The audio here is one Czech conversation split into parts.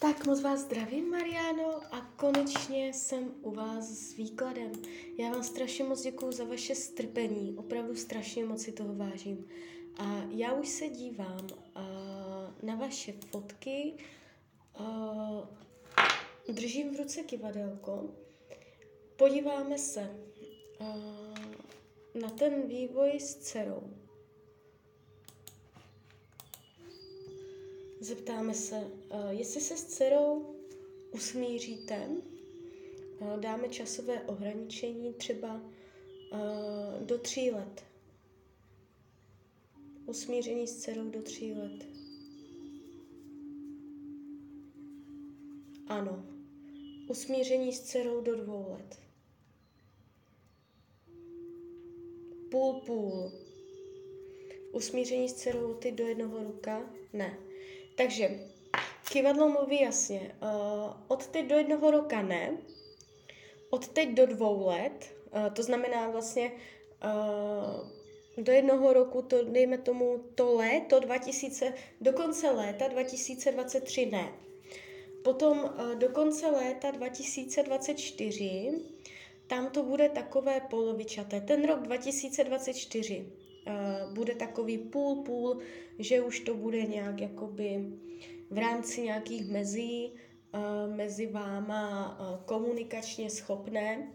Tak moc vás zdravím, Mariano, a konečně jsem u vás s výkladem. Já vám strašně moc děkuju za vaše strpení, opravdu strašně moc si toho vážím. A já už se dívám uh, na vaše fotky, uh, držím v ruce kivadelko, podíváme se uh, na ten vývoj s dcerou. Zeptáme se, uh, jestli se s dcerou usmíříte, uh, dáme časové ohraničení třeba uh, do tří let. Usmíření s dcerou do tří let. Ano. Usmíření s dcerou do dvou let. Půl půl. Usmíření s dcerou ty do jednoho ruka? Ne. Takže kivadlo mluví jasně. Uh, od teď do jednoho roka ne, od teď do dvou let, uh, to znamená vlastně uh, do jednoho roku, to dejme tomu to léto 2000, do konce léta 2023 ne. Potom uh, do konce léta 2024 tam to bude takové polovičaté. Ten rok 2024 bude takový půl-půl, že už to bude nějak jakoby v rámci nějakých mezí mezi váma komunikačně schopné.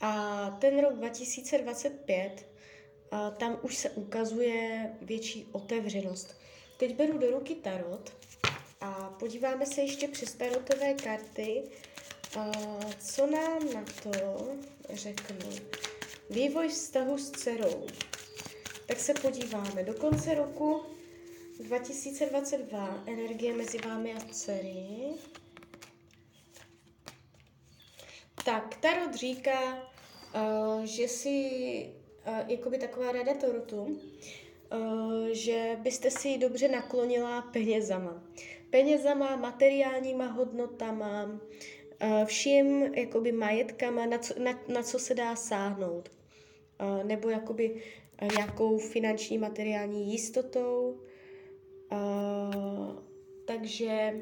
A ten rok 2025, uh, tam už se ukazuje větší otevřenost. Teď beru do ruky tarot a podíváme se ještě přes tarotové karty, co nám na to řeknu. Vývoj vztahu s dcerou. Tak se podíváme. Do konce roku 2022 energie mezi vámi a dcery. Tak, Tarot říká, uh, že si, uh, jakoby taková rada Tarotu, uh, že byste si dobře naklonila penězama. Penězama, materiálníma hodnotama, vším jakoby majetkama, na co, na, na co se dá sáhnout. Nebo jakoby nějakou finanční materiální jistotou. Uh, takže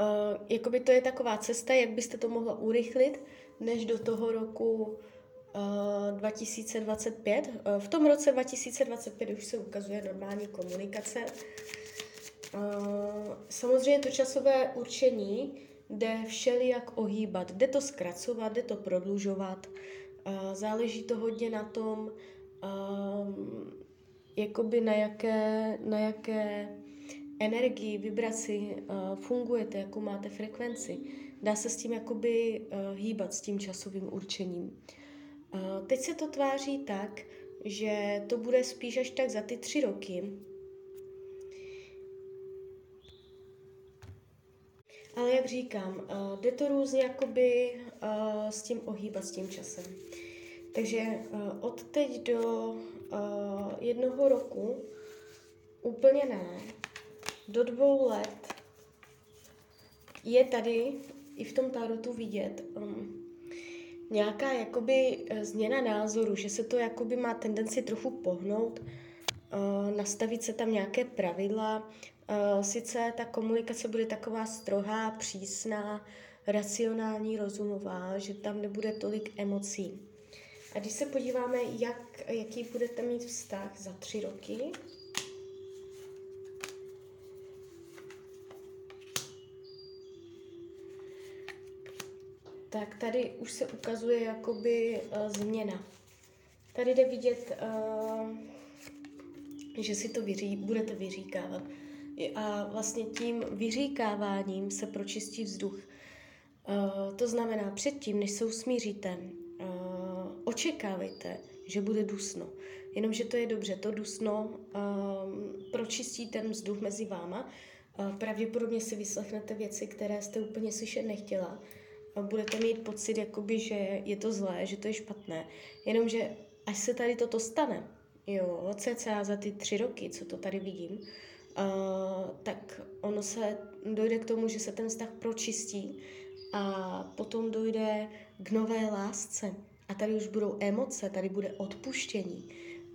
uh, jakoby to je taková cesta, jak byste to mohla urychlit, než do toho roku uh, 2025. Uh, v tom roce 2025 už se ukazuje normální komunikace. Uh, samozřejmě to časové určení jde všelijak ohýbat. Jde to zkracovat, jde to prodlužovat. Záleží to hodně na tom, um, jakoby na jaké, na jaké energii, vibraci uh, fungujete, jakou máte frekvenci. Dá se s tím jakoby uh, hýbat, s tím časovým určením. Uh, teď se to tváří tak, že to bude spíš až tak za ty tři roky. Ale jak říkám, uh, jde to různě jakoby uh, s tím ohýbat, s tím časem. Takže uh, od teď do jednoho roku úplně ne, do dvou let je tady i v tom tarotu vidět um, nějaká jakoby eh, změna názoru, že se to jakoby má tendenci trochu pohnout, uh, nastavit se tam nějaké pravidla. Uh, sice ta komunikace bude taková strohá, přísná, racionální, rozumová, že tam nebude tolik emocí. A když se podíváme, jak, jaký budete mít vztah za tři roky, tak tady už se ukazuje jakoby uh, změna. Tady jde vidět, uh, že si to vyří, budete vyříkávat. A vlastně tím vyříkáváním se pročistí vzduch. Uh, to znamená, předtím, než se usmíříte, očekávejte, že bude dusno. Jenomže to je dobře, to dusno um, pročistí ten vzduch mezi váma. Pravděpodobně si vyslechnete věci, které jste úplně slyšet nechtěla. Budete mít pocit, jakoby, že je to zlé, že to je špatné. Jenomže až se tady toto stane, jo, cca za ty tři roky, co to tady vidím, tak ono se dojde k tomu, že se ten vztah pročistí a potom dojde k nové lásce a tady už budou emoce, tady bude odpuštění.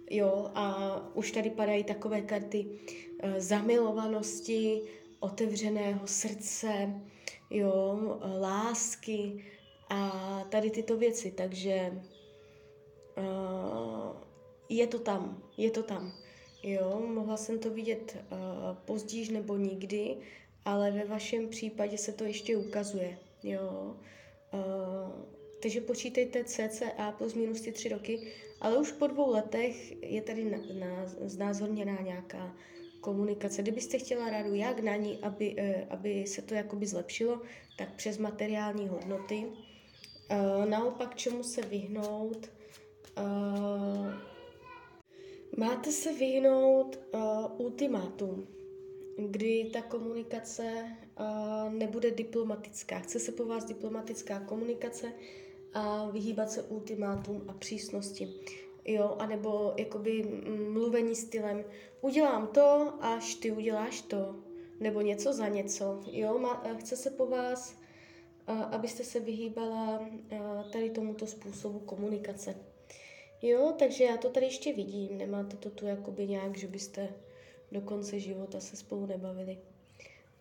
Jo, a už tady padají takové karty uh, zamilovanosti, otevřeného srdce, jo, lásky a tady tyto věci, takže uh, je to tam, je to tam. Jo, mohla jsem to vidět uh, později nebo nikdy, ale ve vašem případě se to ještě ukazuje. Jo. Uh, takže počítejte cca plus minus ty tři roky, ale už po dvou letech je tady na, na, znázorněná nějaká komunikace. Kdybyste chtěla radu, jak na ní, aby, uh, aby se to jakoby zlepšilo, tak přes materiální hodnoty. Uh, naopak, čemu se vyhnout? Uh, máte se vyhnout uh, ultimátum kdy ta komunikace uh, nebude diplomatická. Chce se po vás diplomatická komunikace a vyhýbat se ultimátum a přísnosti. Jo, anebo jakoby mluvení stylem udělám to, až ty uděláš to, nebo něco za něco. Jo, má, chce se po vás, uh, abyste se vyhýbala uh, tady tomuto způsobu komunikace. Jo, takže já to tady ještě vidím, nemáte to tu jakoby nějak, že byste do konce života se spolu nebavili.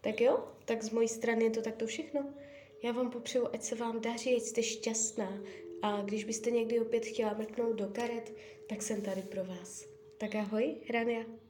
Tak jo, tak z mojí strany je to takto všechno. Já vám popřeju, ať se vám daří, ať jste šťastná a když byste někdy opět chtěla mrknout do karet, tak jsem tady pro vás. Tak ahoj, Rania.